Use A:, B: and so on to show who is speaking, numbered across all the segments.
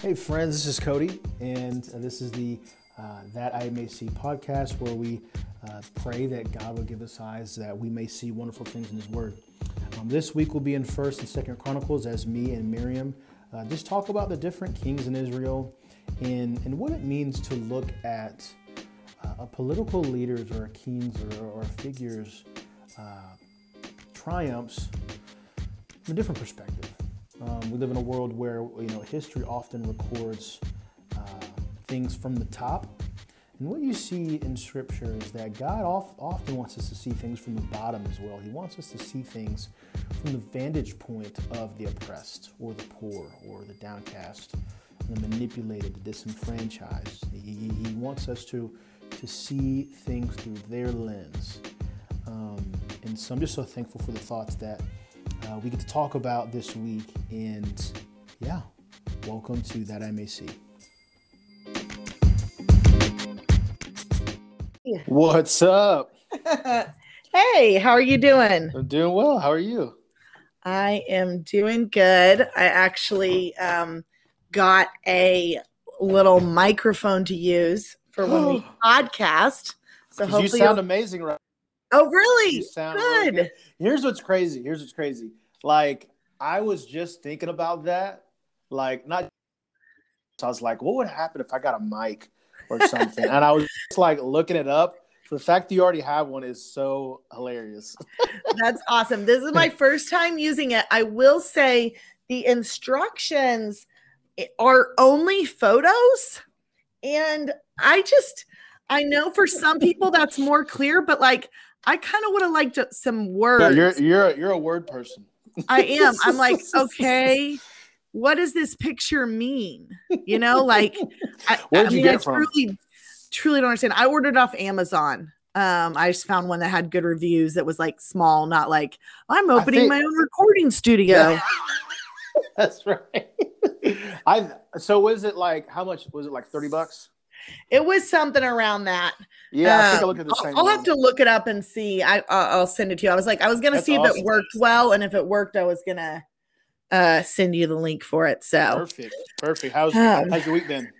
A: Hey, friends, this is Cody, and uh, this is the uh, That I May See podcast where we uh, pray that God will give us eyes that we may see wonderful things in His Word. Um, this week we'll be in 1st and 2nd Chronicles as me and Miriam uh, just talk about the different kings in Israel and, and what it means to look at uh, political leaders or a kings or, or figures' uh, triumphs from a different perspective. Um, we live in a world where you know history often records uh, things from the top, and what you see in Scripture is that God often wants us to see things from the bottom as well. He wants us to see things from the vantage point of the oppressed, or the poor, or the downcast, the manipulated, the disenfranchised. He, he wants us to to see things through their lens. Um, and so I'm just so thankful for the thoughts that uh, we get to talk about this week. And yeah, welcome to That I May See. What's up?
B: hey, how are you doing?
A: I'm doing well. How are you?
B: I am doing good. I actually um, got a little microphone to use for when we podcast.
A: So hopefully, you sound amazing right
B: Oh, really? Good. Really good.
A: Here's what's crazy. Here's what's crazy. Like, I was just thinking about that. Like, not. So I was like, what would happen if I got a mic or something? and I was just like looking it up. The fact that you already have one is so hilarious.
B: That's awesome. This is my first time using it. I will say the instructions are only photos. And I just, I know for some people that's more clear, but like I kind of would have liked some words.
A: you're you're a, you're a word person.
B: I am. I'm like, okay, what does this picture mean? You know, like,
A: I, where did I you mean, get I from?
B: Truly, truly don't understand. I ordered off Amazon. Um, I just found one that had good reviews. That was like small, not like I'm opening think, my own recording studio. Yeah.
A: That's right. I so was it like how much was it like 30 bucks?
B: It was something around that.
A: Yeah, I look at the
B: same. I'll, I'll have to look it up and see. I I'll send it to you. I was like, I was gonna That's see awesome. if it worked well, and if it worked, I was gonna uh send you the link for it. So
A: perfect, perfect. How's um, how's your week been?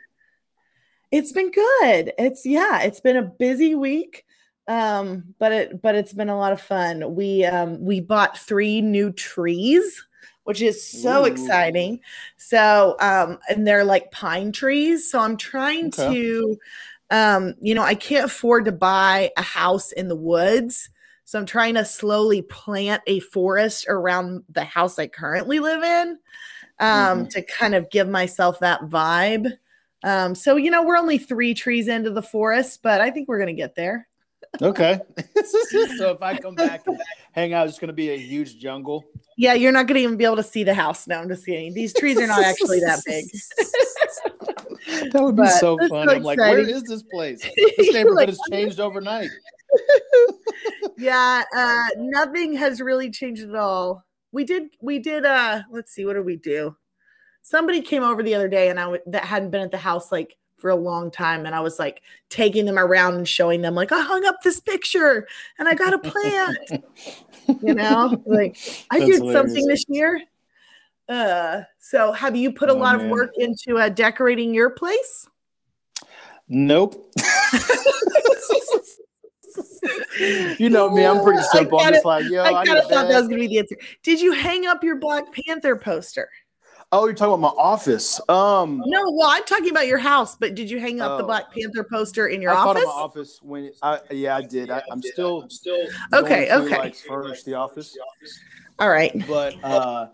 B: It's been good. It's yeah, it's been a busy week. Um, but it but it's been a lot of fun. We um we bought three new trees which is so Ooh. exciting. So, um, and they're like pine trees. So I'm trying okay. to, um, you know, I can't afford to buy a house in the woods. So I'm trying to slowly plant a forest around the house I currently live in um, mm-hmm. to kind of give myself that vibe. Um, so, you know, we're only three trees into the forest, but I think we're going to get there.
A: Okay. so if I come back and hang out, it's going to be a huge jungle.
B: Yeah, you're not going to even be able to see the house now. I'm just kidding. These trees are not actually that big.
A: that would be but so fun. So I'm like, where is this place? This neighborhood like, has changed overnight.
B: yeah, uh, nothing has really changed at all. We did, we did. Uh, let's see, what did we do? Somebody came over the other day, and I w- that hadn't been at the house like for a long time and I was like taking them around and showing them like I hung up this picture and I got a plant. you know, like I That's did hilarious. something this year. Uh so have you put a oh, lot man. of work into uh, decorating your place?
A: Nope. you know me, I'm pretty simple. I'm just like, yo,
B: I, I kind of thought that was gonna be the answer. Did you hang up your Black Panther poster?
A: Oh, you're talking about my office. Um,
B: no, well, I'm talking about your house. But did you hang up the oh. Black Panther poster in your
A: I
B: office?
A: I thought of my office when I yeah I did. I, am still I'm still
B: okay. To, okay.
A: Like furnish the office.
B: All right.
A: But uh,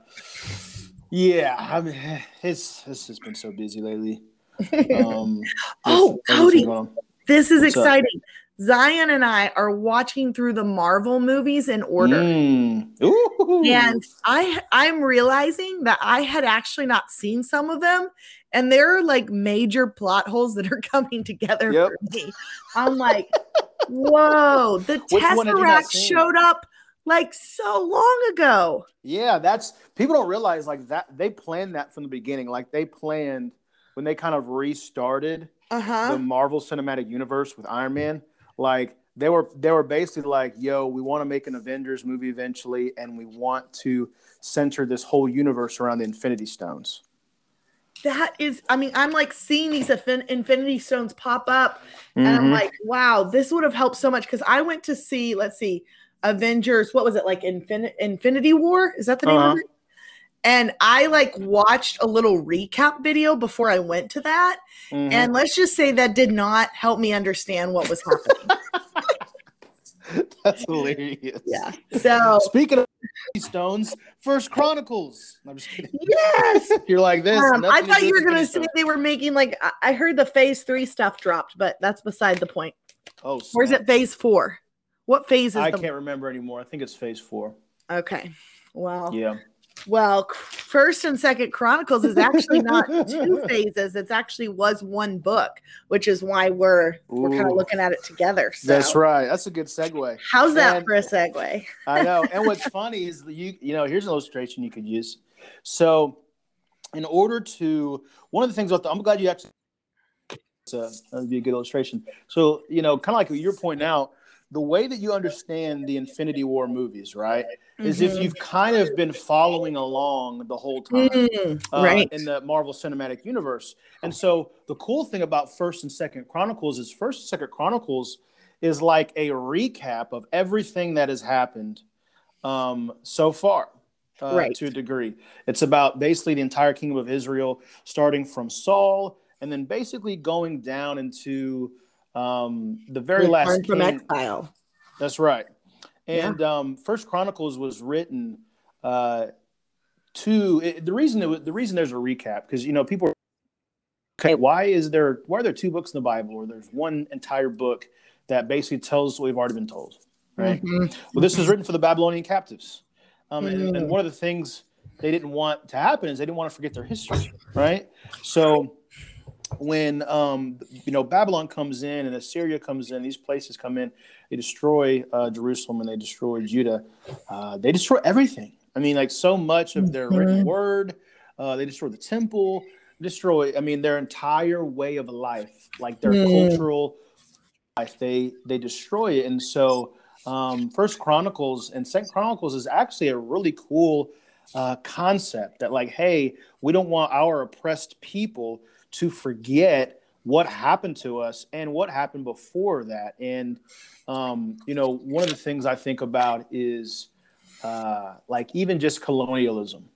A: yeah, I mean, it's it's just been so busy lately.
B: Um, oh, Cody, this is What's exciting. Up? Zion and I are watching through the Marvel movies in order. Mm. And I I'm realizing that I had actually not seen some of them and there are like major plot holes that are coming together yep. for me. I'm like, "Whoa, the Tesseract showed up like so long ago."
A: Yeah, that's people don't realize like that they planned that from the beginning. Like they planned when they kind of restarted uh-huh. the Marvel Cinematic Universe with Iron Man like they were they were basically like, "Yo, we want to make an Avengers movie eventually, and we want to center this whole universe around the Infinity Stones."
B: that is, I mean, I'm like seeing these Infinity Stones pop up, and I'm
A: Mhm.
B: like, wow, this would have helped so much because I went to see, let's see, Avengers. What was it like? Infin- Infinity War? Is that the name
A: Uh-huh.
B: of it? And I like watched a little recap video before I went to that.
A: Mhm.
B: And let's just say that did not help me understand what was happening.
A: That's hilarious.
B: yeah. So,
A: Speaking of stones, First Chronicles. I'm just kidding.
B: yes.
A: You're like this.
B: Um, I thought you were going to say
A: Stones.
B: they were making like, I- I heard the phase three stuff dropped, but that's beside the point.
A: Oh,
B: Or is it phase four? What phase is it?
A: I
B: the
A: can't remember anymore. I think it's phase four.
B: Okay. Well,
A: Yeah.
B: Well, first and second Chronicles is actually not two phases. It's actually was one book, which is why we're we're kind of looking at it together. So.
A: That's right. That's a good segue.
B: How's that
A: And-
B: for a segue?
A: I know. And what's funny is you you know, here's an illustration you could use. So in order to one of the things about the, I'm glad you actually it's a, that'd be a good illustration. So, you know, kind of like what you're pointing out, the way that you understand the Infinity War movies, right, is if
B: Mhm.
A: you've kind of been following along the whole time.
B: Mm,
A: uh,
B: right.
A: in the Marvel Cinematic Universe. And so the cool thing about First and Second Chronicles is First and Second Chronicles is like a recap of everything that has happened um, so far. Uh,
B: Right.
A: To a degree, it's about basically the entire kingdom of Israel, starting from Saul, and then basically going down into um, the very last
B: Return from
A: king.
B: exile.
A: That's right.
B: Yeah.
A: And um, First Chronicles was written uh, to it, the reason it the reason there's a recap because you know people. are, Okay, why is there why are there two books in the Bible or there's one entire book that basically tells what we've already been told, right?
B: Mhm.
A: Well, this was written for the Babylonian captives, um, and,
B: Mm.
A: and one of the things they didn't want to happen is they didn't want to forget their history, right? So when um, you know Babylon comes in and Assyria comes in, these places come in, they destroy uh, Jerusalem and they destroy Judah. Uh, they destroy everything. I mean, like so much of their written
B: Mhm.
A: word. Uh, they destroy the temple, destroy. I mean, their entire way of life, like their cultural life. They they destroy it, and so um, First Chronicles and Second Chronicles is actually a really cool uh, concept. That like, hey, we don't want our oppressed people to forget what happened to us and what happened before that. And um, you know, one of the things I think about is uh, like even just colonialism,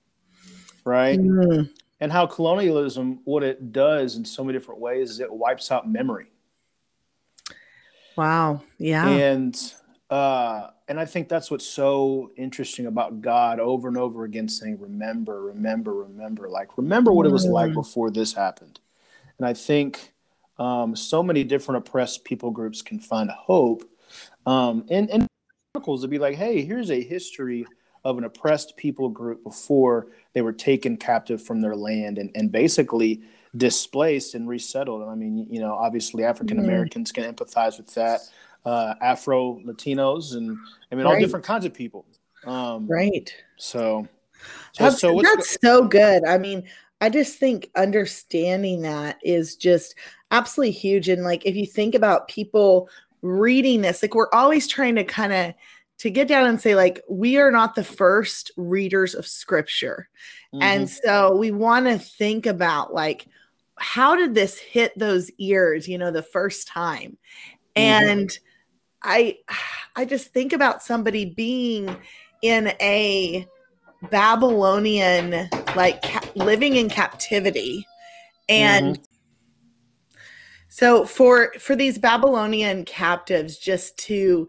A: right?
B: Mm.
A: And how colonialism, what it does in so many different ways, is it wipes out memory.
B: Wow. Yeah.
A: and uh and i think that's what's so interesting about god over and over again saying remember remember remember like remember what it was like
B: Mm.
A: before this happened and i think um so many different oppressed people groups can find hope um and and chronicles to be like hey here's a history of an oppressed people group before they were taken captive from their land and, and basically displaced and resettled. I mean, you know, obviously African Americans can empathize with that, uh, Afro Latinos, and I mean, all different kinds of people. Um,
B: right.
A: So, so,
B: That's,
A: so
B: that's so good. I mean, I just think understanding that is just absolutely huge. And like, if you think about people reading this, like, we're always trying to kind of to get down and say, like, we are not the first readers of scripture.
A: Mhm.
B: And so we want to think about like how did this hit those ears, you know, the first time?
A: Mhm.
B: And I I just think about somebody being in a Babylonian like living in captivity. And mm-hmm. so for for these Babylonian captives just to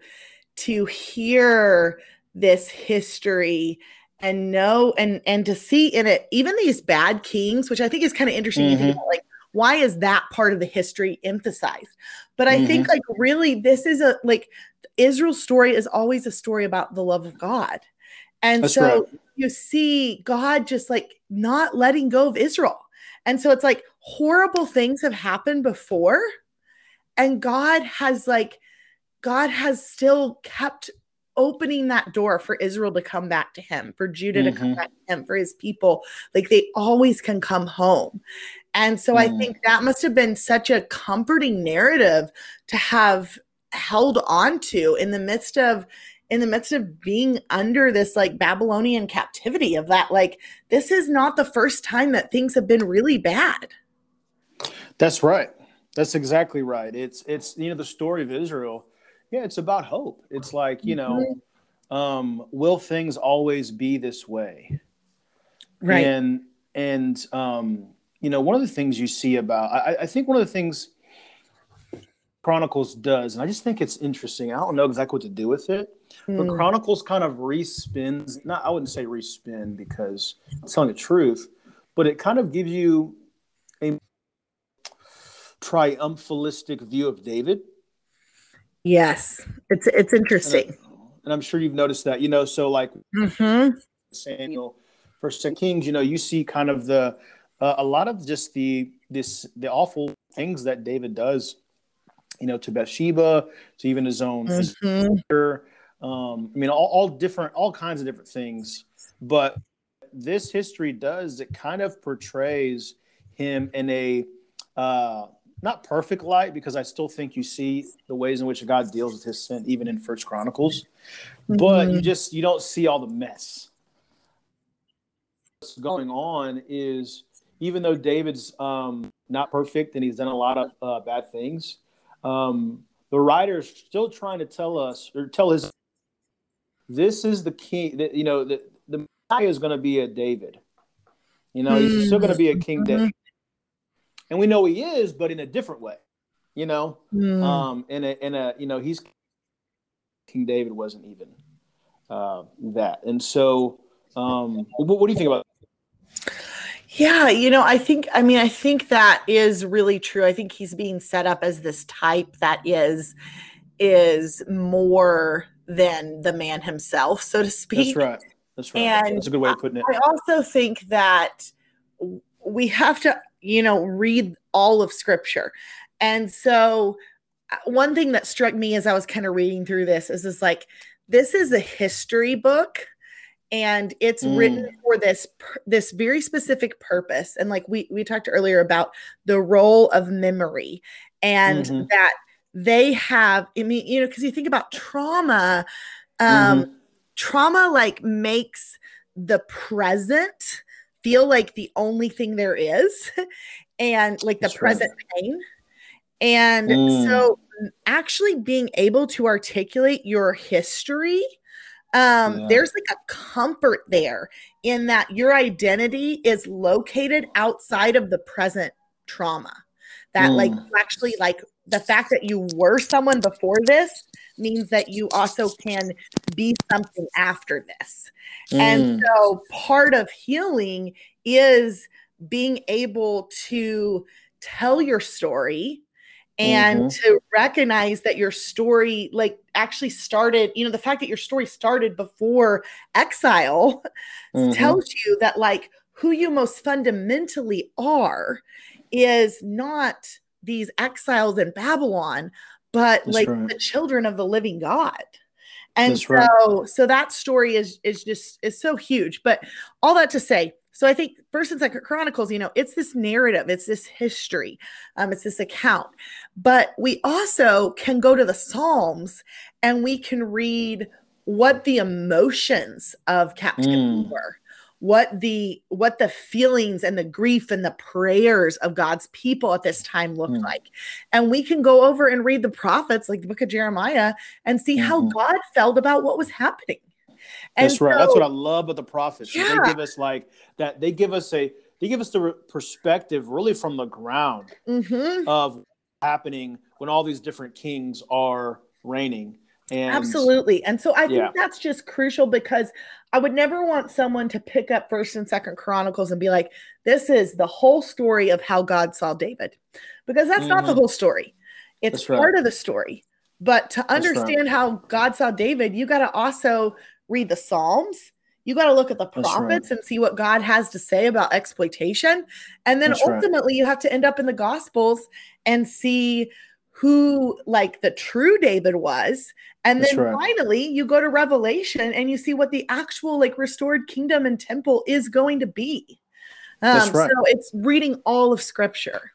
B: to hear this history and know and and to see in it even these bad kings which i think is kind of interesting you think mm-hmm. about, like why is that part of the history emphasized? But i think mm-hmm. like really this is a like israel's story is always a story about the love of god and
A: That's
B: so
A: right.
B: you see god just like not letting go of israel and so it's like horrible things have happened before and god has like god has still kept opening that door for Israel to come back to him, for Judah to come
A: Mhm.
B: back to him, for his people. Like they always can come home. And so I
A: Mm.
B: think that must have been such a comforting narrative to have held on to in the midst of in the midst of being under this like Babylonian captivity of that like this is not the first time that things have been really bad.
A: That's right. That's exactly right. It's it's you know the story of Israel. Yeah, it's about hope. It's like, you know, mm-hmm. um, will things always be this way?
B: Right.
A: And and um, you know, one of the things you see about I, I think one of the things Chronicles does, and I just think it's interesting. I don't know exactly what to do with it, mm. but hmm. Chronicles kind of respins. Not, I wouldn't say respin because it's telling the truth, but it kind of gives you a triumphalistic view of David.
B: Yes, it's it's interesting,
A: and, I, and I'm sure you've noticed that. You know, so like mm-hmm. Samuel, First Kings, you know, you see kind of the uh, a lot of just the this the awful things that David does you know, to Bathsheba, to even his own mm-hmm. um, I mean, all, all different, all kinds of different things. But this history does it kind of portrays him in a uh, not perfect light because I still think you see the ways in which God deals with his sin even in First Chronicles, mm-hmm. but you mm-hmm. just you don't see all the mess. What's going on is even though David's um, not perfect and he's done a lot of uh, bad things, um, the writer is still trying to tell us or tell his this is the king that you know the, the Messiah is going to be a David. You know, he's still going to be a King mm-hmm. David. And we know he is, but in a different way. You know, mm. um, in a in a you know he's King David wasn't even uh, that, and so um, what, what do you think about?
B: Yeah, you know, I think, I mean, I think that is really true. I think he's being set up as this type that is is more than the man himself, so to speak.
A: That's right. That's right. And That's a good way of putting it.
B: I also think that we have to, you know, read all of scripture. And so uh, one thing that struck me as I was kind of reading through this is this like this is a history book and it's mm. written for this this very specific purpose and like we we talked earlier about the role of memory and mm-hmm. that they have i mean you know because you think about trauma um mm-hmm. trauma like makes the present feel like the only thing there is and like the That's present right. pain and mm. so actually being able to articulate your history um yeah. there's like a comfort there in that your identity is located outside of the present trauma that mm. like actually like the fact that you were someone before this means that you also can be something after this mm. and so part of healing is being able to tell your story and mm-hmm. to recognize that your story like actually started you know the fact that your story started before exile mm-hmm. tells you that like who you most fundamentally are is not these exiles in babylon but That's like right. the children of the living god and That's so right. so that story is is just is so huge but all that to say so I think First and Second Chronicles, you know, it's this narrative, it's this history, um, it's this account. But we also can go to the Psalms and we can read what the emotions of captivity mm. were what the what the feelings and the grief and the prayers of God's people at this time looked mm. like. And we can go over and read the prophets like the book of Jeremiah and see mm-hmm. how God felt about what was happening.
A: And That's right. So, That's what I love about the prophets. Yeah. They give us like that. They give us a. They give us the perspective really from the ground mm-hmm. of happening when all these different kings are reigning. And,
B: Absolutely. And so I think yeah. that's just crucial because I would never want someone to pick up first and second chronicles and be like, this is the whole story of how God saw David. Because that's mm-hmm. not the mm-hmm. whole story. It's part of the story. But to understand right. how God saw David, you got to also read the Psalms. You got to look at the prophets right. and see what God has to say about exploitation. And then That's ultimately, right. you have to end up in the Gospels and see who, like, the true David was. And That's then right. finally, you go to Revelation and you see what the actual, like, restored kingdom and temple is going to be. Um, so it's reading all of Scripture.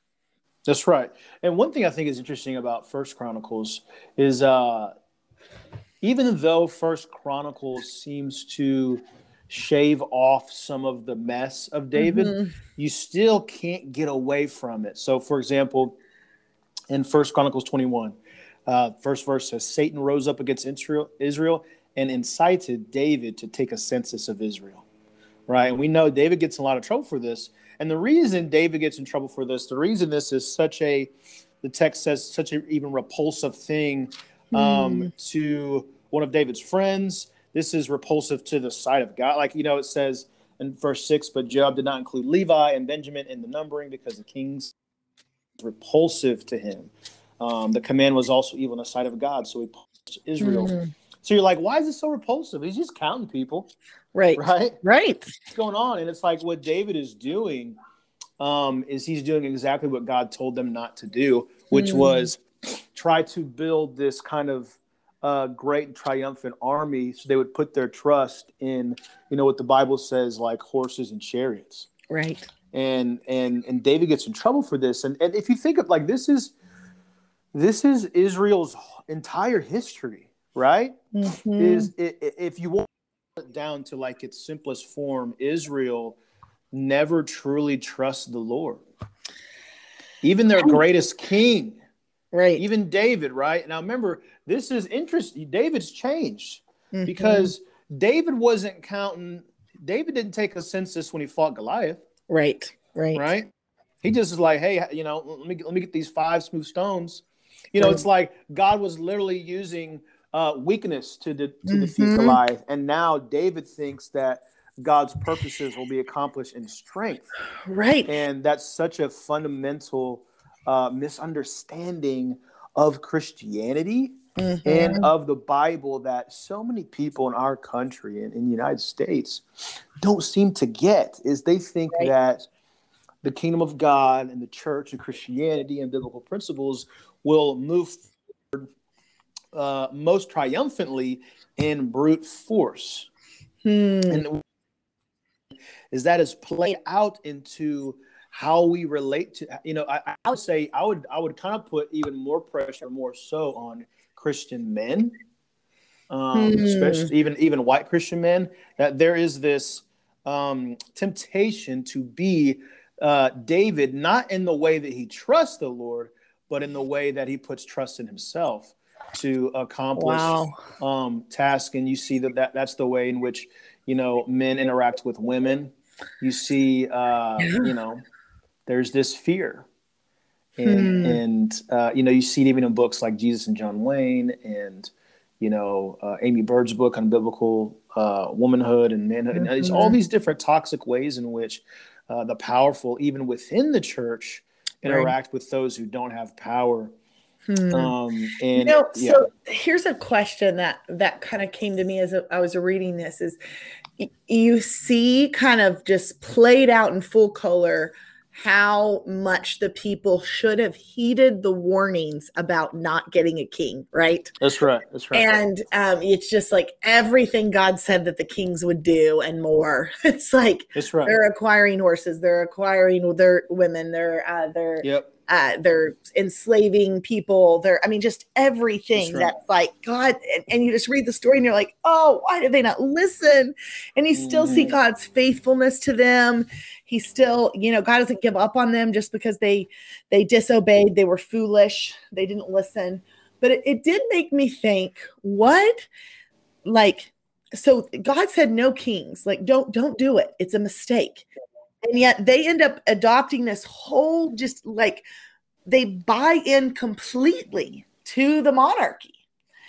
A: That's right. And one thing I think is interesting about First Chronicles is uh, even though First Chronicles seems to shave off some of the mess of David, mm-hmm. you still can't get away from it. So, for example, in First Chronicles 21, uh, first verse says, Satan rose up against Israel, Israel and incited David to take a census of Israel. Right. And we know David gets in a lot of trouble for this. And the reason David gets in trouble for this, the reason this is such a, the text says, such an even repulsive thing um, mm. to one of David's friends. This is repulsive to the sight of God. Like, you know, it says in verse six, but Joab did not include Levi and Benjamin in the numbering because the king's repulsive to him. Um, the command was also evil in the sight of God, so he punished Israel. Mm-hmm. So you're like, why is it so repulsive? He's just counting people.
B: Right.
A: Right.
B: Right.
A: What's going on? And it's like what David is doing um, is he's doing exactly what God told them not to do, which mm. was try to build this kind of uh, great triumphant army so they would put their trust in, you know, what the Bible says, like horses and chariots.
B: Right.
A: And and and David gets in trouble for this. And and if you think of like this is this is Israel's entire history, right? Mm-hmm. Is if you want it down to like its simplest form, Israel never truly trusts the Lord. Even their greatest king,
B: right?
A: Even David, right? Now remember, this is interesting. David's changed mm-hmm. because David wasn't counting. David didn't take a census when he fought Goliath.
B: Right. Right.
A: Right. He just is like, hey, you know, let me let me get these five smooth stones you know, it's like God was literally using uh, weakness to, de- to mm-hmm. defeat Goliath, and now David thinks that God's purposes will be accomplished in strength.
B: Right,
A: and that's such a fundamental uh, misunderstanding of Christianity mm-hmm. and of the Bible that so many people in our country and in the United States don't seem to get. Is they think right. that the kingdom of God and the church and Christianity and biblical principles will move forward, uh, most triumphantly in brute force. Hmm. And is that is played out into how we relate to you know I, I, would say i would i would kind of put even more pressure more so on christian men um, hmm. especially even even white christian men that there is this um, temptation to be uh, david not in the way that he trusts the lord but in the way that he puts trust in himself to accomplish wow. um, task. And you see that, that that's the way in which, you know, men interact with women. You see, uh, you know, there's this fear. And, hmm. and uh, you know, you see it even in books like Jesus and John Wayne and, you know, uh, Aimee Byrd's book on biblical uh, womanhood and manhood. Mm-hmm. And it's all these different toxic ways in which uh, the powerful, even within the church, interact right. with those who don't have power. Hmm. Um, and
B: you know, yeah. so here's a question that that kind of came to me as I was reading this: is you see kind of just played out in full color how much the people should have heeded the warnings about not getting a king, right?
A: That's right. That's right.
B: And um, it's just like everything God said that the kings would do and more. It's like
A: That's right.
B: they're acquiring horses, they're acquiring their women, they're uh, they're
A: yep.
B: Uh, they're enslaving people. They're, I mean, just everything that's, right. that's like God. And, and, you just read the story and you're like, oh, why did they not listen? And you still mm-hmm. see God's faithfulness to them he still you know god doesn't give up on them just because they they disobeyed they were foolish they didn't listen but it, it did make me think what like so god said no kings like don't don't do it it's a mistake and yet they end up adopting this whole just like they buy in completely to the monarchy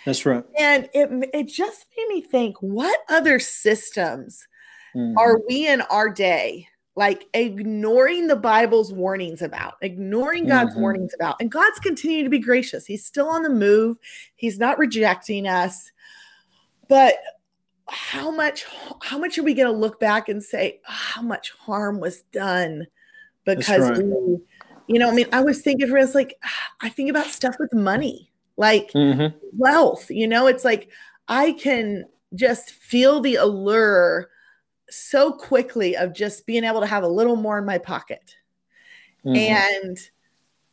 A: that's right
B: and it it just made me think what other systems mm. are we in our day like ignoring the Bible's warnings about, ignoring God's mm-hmm. warnings about. And God's continuing to be gracious. He's still on the move. He's not rejecting us. But how much how much are we going to look back and say oh, how much harm was done because right. we, you know, I mean, I was thinking for us like I think about stuff with money, like mm-hmm. wealth, you know, it's like I can just feel the allure so quickly of just being able to have a little more in my pocket. Mm-hmm. And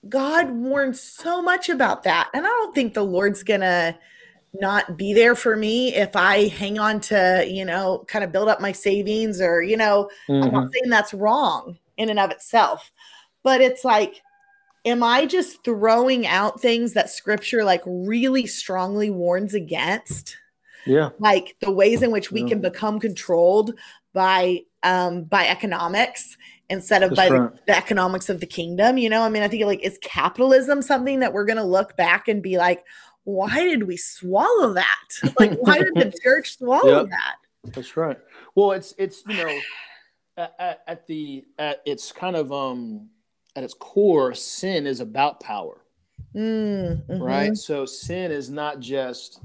B: God warned so much about that. And I don't think the Lord's going to not be there for me if I hang on to, you know, kind of build up my savings or, you know, mm-hmm. I'm not mm-hmm. saying that's wrong in and of itself, but it's like, am I just throwing out things that scripture like really strongly warns against?
A: Yeah.
B: Like the ways in which we yeah. can become controlled by um by economics instead of That's by right. the, the, economics of the kingdom. You know, I mean, I think like is capitalism something that we're gonna look back and be like, why did we swallow that? Like, why did the church swallow yep. that?
A: That's right. Well, it's it's you know, at, at the at its kind of um at its core, sin is about power. Mm, mm-hmm. Right. So sin is not just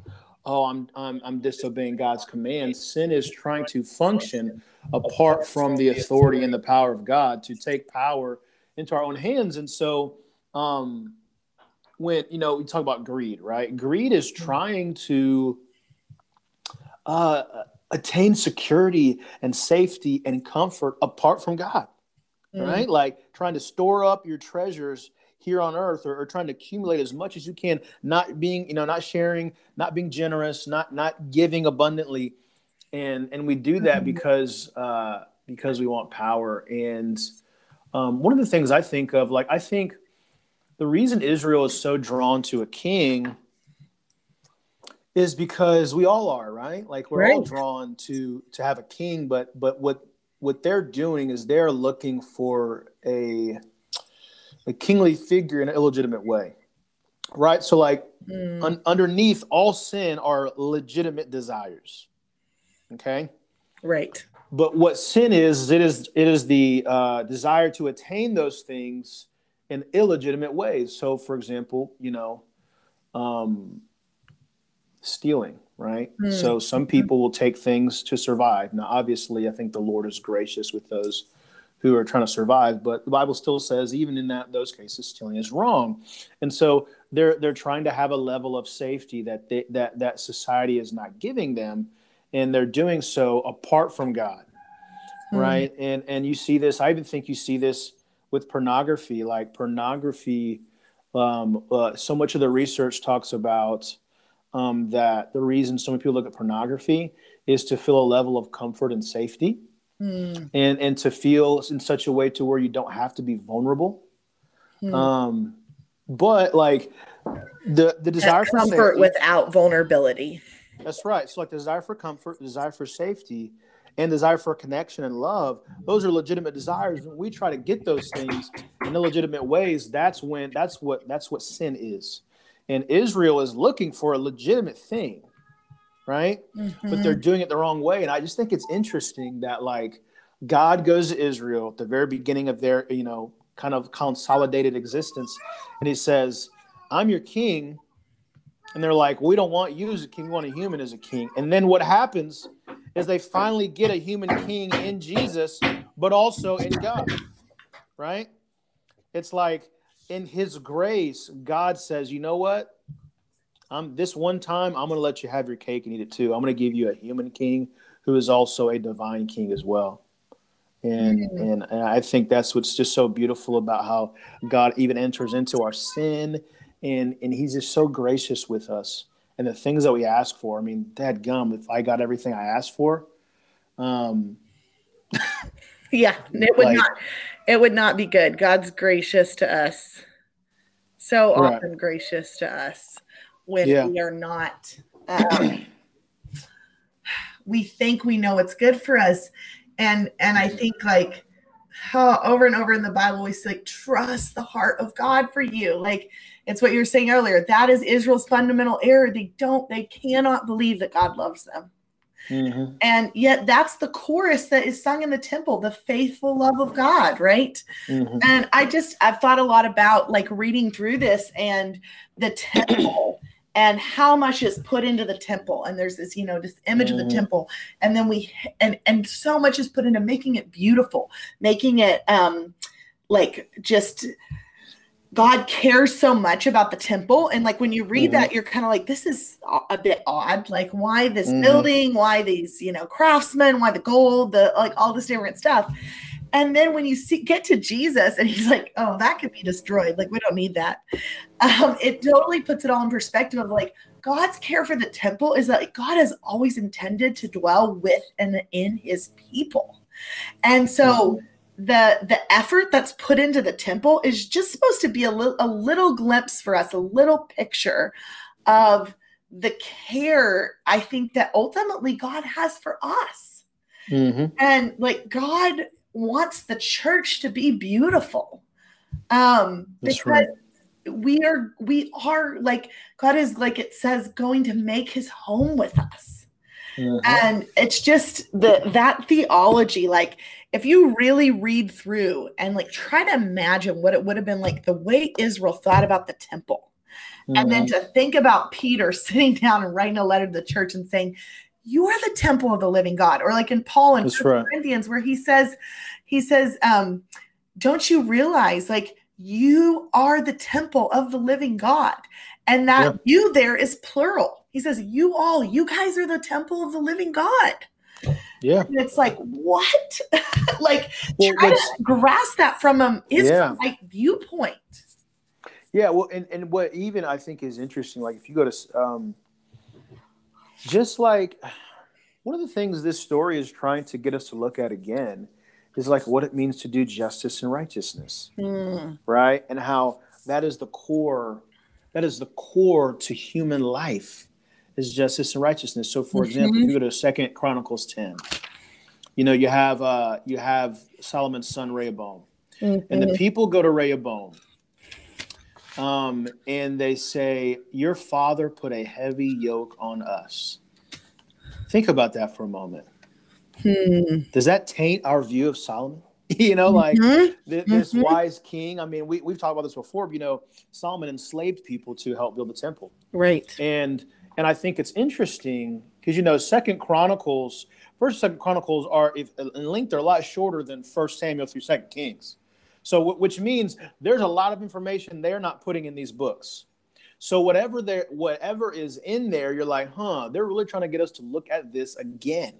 A: oh I'm, I'm i'm disobeying god's commands sin is trying to function apart from the authority and the power of god to take power into our own hands and so um when you know we talk about greed right greed is mm-hmm. trying to uh attain security and safety and comfort apart from god mm. right like trying to store up your treasures here on earth or, or, trying to accumulate as much as you can not being you know not sharing not being generous not not giving abundantly and and we do that mm-hmm. because uh because we want power and um, one of the things i think of like i think the reason israel is so drawn to a king is because we all are right like we're right. all drawn to to have a king but but what what they're doing is they're looking for a a kingly figure in an illegitimate way right so like mm. un- underneath all sin are legitimate desires okay
B: right
A: but what sin is it is it is the uh, desire to attain those things in illegitimate ways so for example you know um, stealing right mm. so some people will take things to survive now obviously i think the lord is gracious with those who are trying to survive. But the Bible still says, even in that those cases, stealing is wrong. And so they're they're trying to have a level of safety that they, that that society is not giving them, and they're doing so apart from God, mm-hmm. right? And and you see this. I even think you see this with pornography. Like pornography, um, uh, so much of the research talks about. Um, that the reason so many people look at pornography is to feel a level of comfort and safety mm. and and to feel in such a way to where you don't have to be vulnerable. Mm. Um, but like the the desire
B: for comfort safety, without vulnerability.
A: That's right. So like the desire for comfort, the desire for safety, and desire for connection and love, those are legitimate desires. When we try to get those things in illegitimate ways, that's when that's what that's what sin is. And Israel is looking for a legitimate thing right? Mm-hmm. But they're mm-hmm. doing it the wrong way. And I just think it's interesting that like God goes to Israel at the very beginning of their, you know, kind of consolidated existence, and he says, I'm your king. And they're like, we don't want you as a king, we want a human as a king. And then what happens is they finally get a human king in Jesus, but also in God, right? It's like in his grace, God says, you know what? I'm this one time I'm going to let you have your cake and eat it too. I'm going to give you a human king who is also a divine king as well. And, mm-hmm. and and I think that's what's just so beautiful about how God even enters into our sin and and he's just so gracious with us and the things that we ask for. I mean, dad gum, if I got everything I asked for, um
B: yeah, it would like, not it would not be good. God's gracious to us. So right. often gracious to us when yeah. we are not um, we think we know what's good for us and and i think like oh, over and over in the bible we say like trust the heart of god for you like it's what you were saying earlier that is israel's fundamental error they don't they cannot believe that god loves them Mm-hmm. And yet, that's the chorus that is sung in the temple the faithful love of God, right? Mm-hmm. And I just, I've thought a lot about like reading through this and the temple and how much is put into the temple and there's this you know this image mm. of the mm-hmm. temple and then we and and so much is put into making it beautiful making it um like just God cares so much about the temple. And like when you read mm-hmm. that, you're kind of like, this is a bit odd. Like, why this mm-hmm. building? Why these, you know, craftsmen? Why the gold? The like all this different stuff. And then when you see, get to Jesus and he's like, oh, that could be destroyed. Like, we don't need that. Um, it totally puts it all in perspective of like, God's care for the temple is that God has always intended to dwell with and in his people. And so the the effort that's put into the temple is just supposed to be a little a little glimpse for us, a little picture of the care I think that ultimately God has for us. Mm-hmm. And like God wants the church to be beautiful. Um That's because right. we are we are like God is like it says going to make his home with us. Mm-hmm. And it's just the that theology like if you really read through and like try to imagine what it would have been like the way Israel thought about the temple and then mm-hmm. to think about Peter sitting down and writing a letter to the church and saying, You are the temple of the living God. Or like in Paul and right. Corinthians, where he says, he says, um, don't you realize like you are the temple of the living God? And that yeah. you there is plural. He says, You all, you guys are the temple of the living God.
A: Yeah.
B: And it's like, what? like, well, try to grasp that from a Israelite yeah. viewpoint.
A: Yeah, well, and, and what even I think is interesting, like if you go to, um, just like one of the things this story is trying to get us to look at again is like what it means to do justice and righteousness, mm. right? And how that is the core, that is the core to human life is justice and righteousness. So, for mm-hmm. example, if you go to Second Chronicles ten, you know you have uh, you have Solomon's son Rehoboam, mm-hmm. and the mm-hmm. people go to Rehoboam um, and they say, Your father put a heavy yoke on us. Think about that for a moment. Hmm. Does that taint our view of Solomon? you know, like mm-hmm. th- this mm-hmm. wise king. I mean, we, we've talked about this before. but, You know, Solomon enslaved people to help build the temple.
B: Right.
A: And and I think it's interesting because you know, Second Chronicles, First Second Chronicles are if in length they're a lot shorter than First Samuel through Second Kings. So, which means there's a lot of information they're not putting in these books. So whatever there, whatever is in there, you're like, huh? They're really trying to get us to look at this again,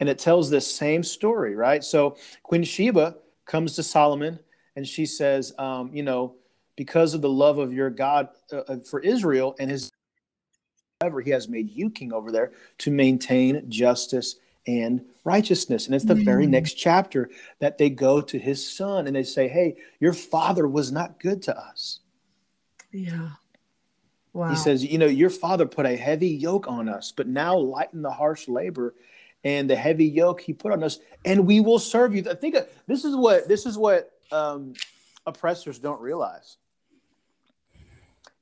A: and it tells this same story, right? So Queen Sheba comes to Solomon, and she says, um, you know, because of the love of your God uh, uh for Israel and his, however, he has made you king over there to maintain justice and righteousness. And it's the mm. very next chapter that they go to his son and they say, Hey, your father was not good to us.
B: Yeah. Wow.
A: He says, You know, your father put a heavy yoke on us, but now lighten the harsh labor and the heavy yoke he put on us, and we will serve you. I think this is what this is what um, oppressors don't realize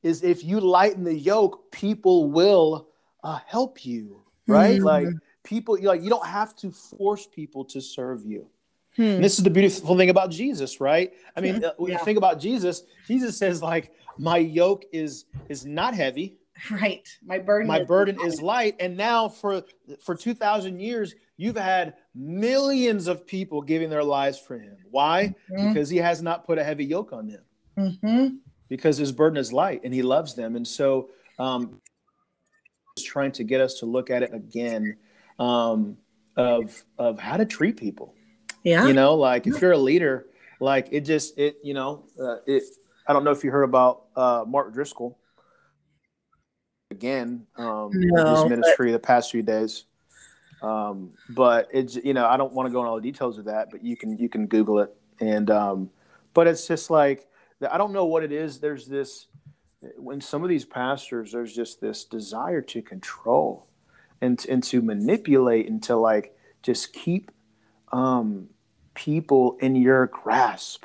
A: is if you lighten the yoke, people will uh, help you, right? Mm. Like people like you don't have to force people to serve you hmm. this is the beautiful thing about jesus right i mean uh, when yeah. you think about jesus jesus says like my yoke is is not heavy
B: right my burden
A: my is burden light. is light and now for for 2000 years you've had millions of people giving their lives for him why mm-hmm. because he has not put a heavy yoke on them mm-hmm. because his burden is light and he loves them and so um trying to get us to look at it again um, of of how to treat people.
B: Yeah,
A: you know, like if you're a leader, like it just it you know uh, it. I don't know if you heard about uh, Mark Driscoll. Again, um, no, his ministry but... the past few days. Um, but it's you know I don't want to go into all the details of that, but you can you can Google it and um, but it's just like I don't know what it is. There's this when some of these pastors, there's just this desire to control and and to manipulate and to like just keep um, people in your grasp.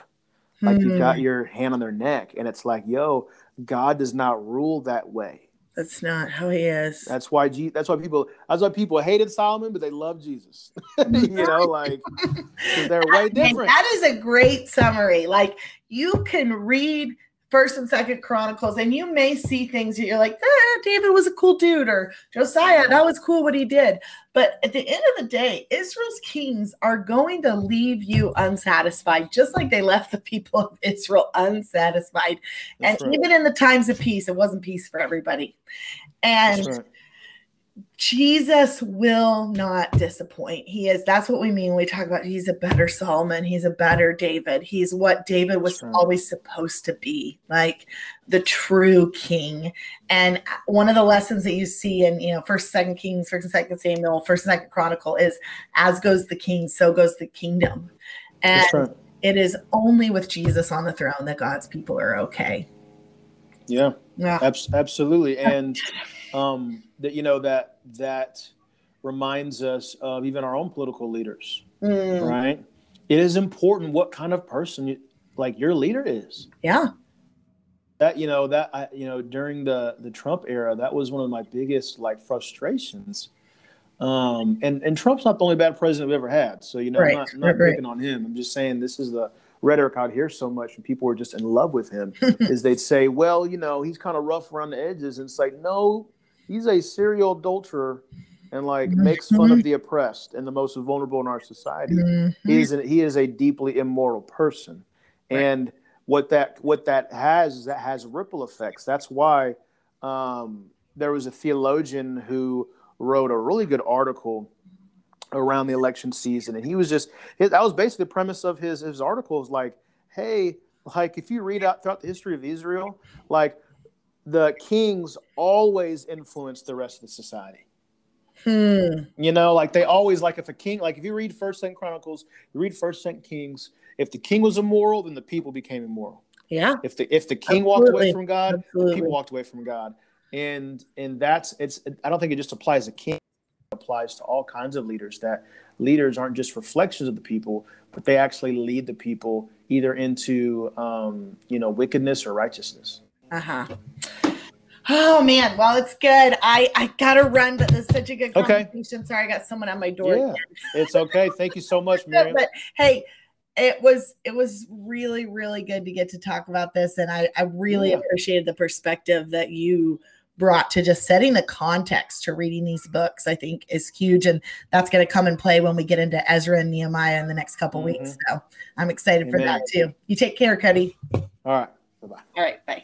A: Like mm-hmm. you've got hmm. your hand on their neck and it's like yo god does not rule that way.
B: That's not how he is.
A: That's why G- that's why people that's why people hated solomon but they love jesus. You know like they're way different.
B: that is a great summary. Like you can read first and second chronicles and you may see things that you're like ah, david was a cool dude or josiah that was cool what he did. But at the end of the day israel's kings are going to leave you unsatisfied just like they left the people of israel unsatisfied. That's and right. even in the times of peace it wasn't peace for everybody. And Jesus will not disappoint. He is, that's what we mean. when We talk about he's a better Solomon, he's a better David. He's what David was right. always supposed to be, like the true king. And one of the lessons that you see in, you know, first, second Kings, first and second Samuel, first and second Chronicle is as goes the king, so goes the kingdom. And right. it is only with Jesus on the throne that God's people are okay.
A: Yeah. Yeah. absolutely. And um that you know that that reminds us of even our own political leaders, mm. right? It is important what kind of person you, like your leader is.
B: Yeah.
A: That you know that I you know during the the Trump era that was one of my biggest like frustrations. Um, and and Trump's not the only bad president we've ever had. So you know right. I'm not, I'm not right, picking right. on him. I'm just saying this is the rhetoric out here so much, and people were just in love with him. is they'd say, well, you know, he's kind of rough around the edges, and it's like, no, he's a serial adulterer and like mm-hmm. makes fun of the oppressed and the most vulnerable in our society. Mm-hmm. He is a, he is a deeply immoral person, right. and what that what that has is that has ripple effects. That's why um, there was a theologian who wrote a really good article around the election season, and he was just that was basically the premise of his his article is like, hey, like if you read out throughout the history of Israel, like the kings always influence the rest of the society. Hmm. You know, like they always like if a king, like if you read First Second Chronicles, you read First Second Kings. If the king was immoral, then the people became immoral.
B: Yeah.
A: If the if the king Absolutely. walked away from God, the people walked away from God. And and that's it's. I don't think it just applies to king. It applies to all kinds of leaders. That leaders aren't just reflections of the people, but they actually lead the people either into um, you know wickedness or righteousness.
B: Uh huh. Oh man, well it's good. I I gotta run, but this is such a good conversation. Okay. Sorry, I got someone at my door.
A: Yeah, it's okay. Thank you so much, Miriam.
B: but hey, it was it was really really good to get to talk about this, and I I really yeah. appreciated the perspective that you brought to just setting the context to reading these books. I think is huge, and that's going to come and play when we get into Ezra and Nehemiah in the next couple mm-hmm. weeks. So I'm excited Amen. for that too. You take care, Cody.
A: All right. Bye bye.
B: All right. Bye.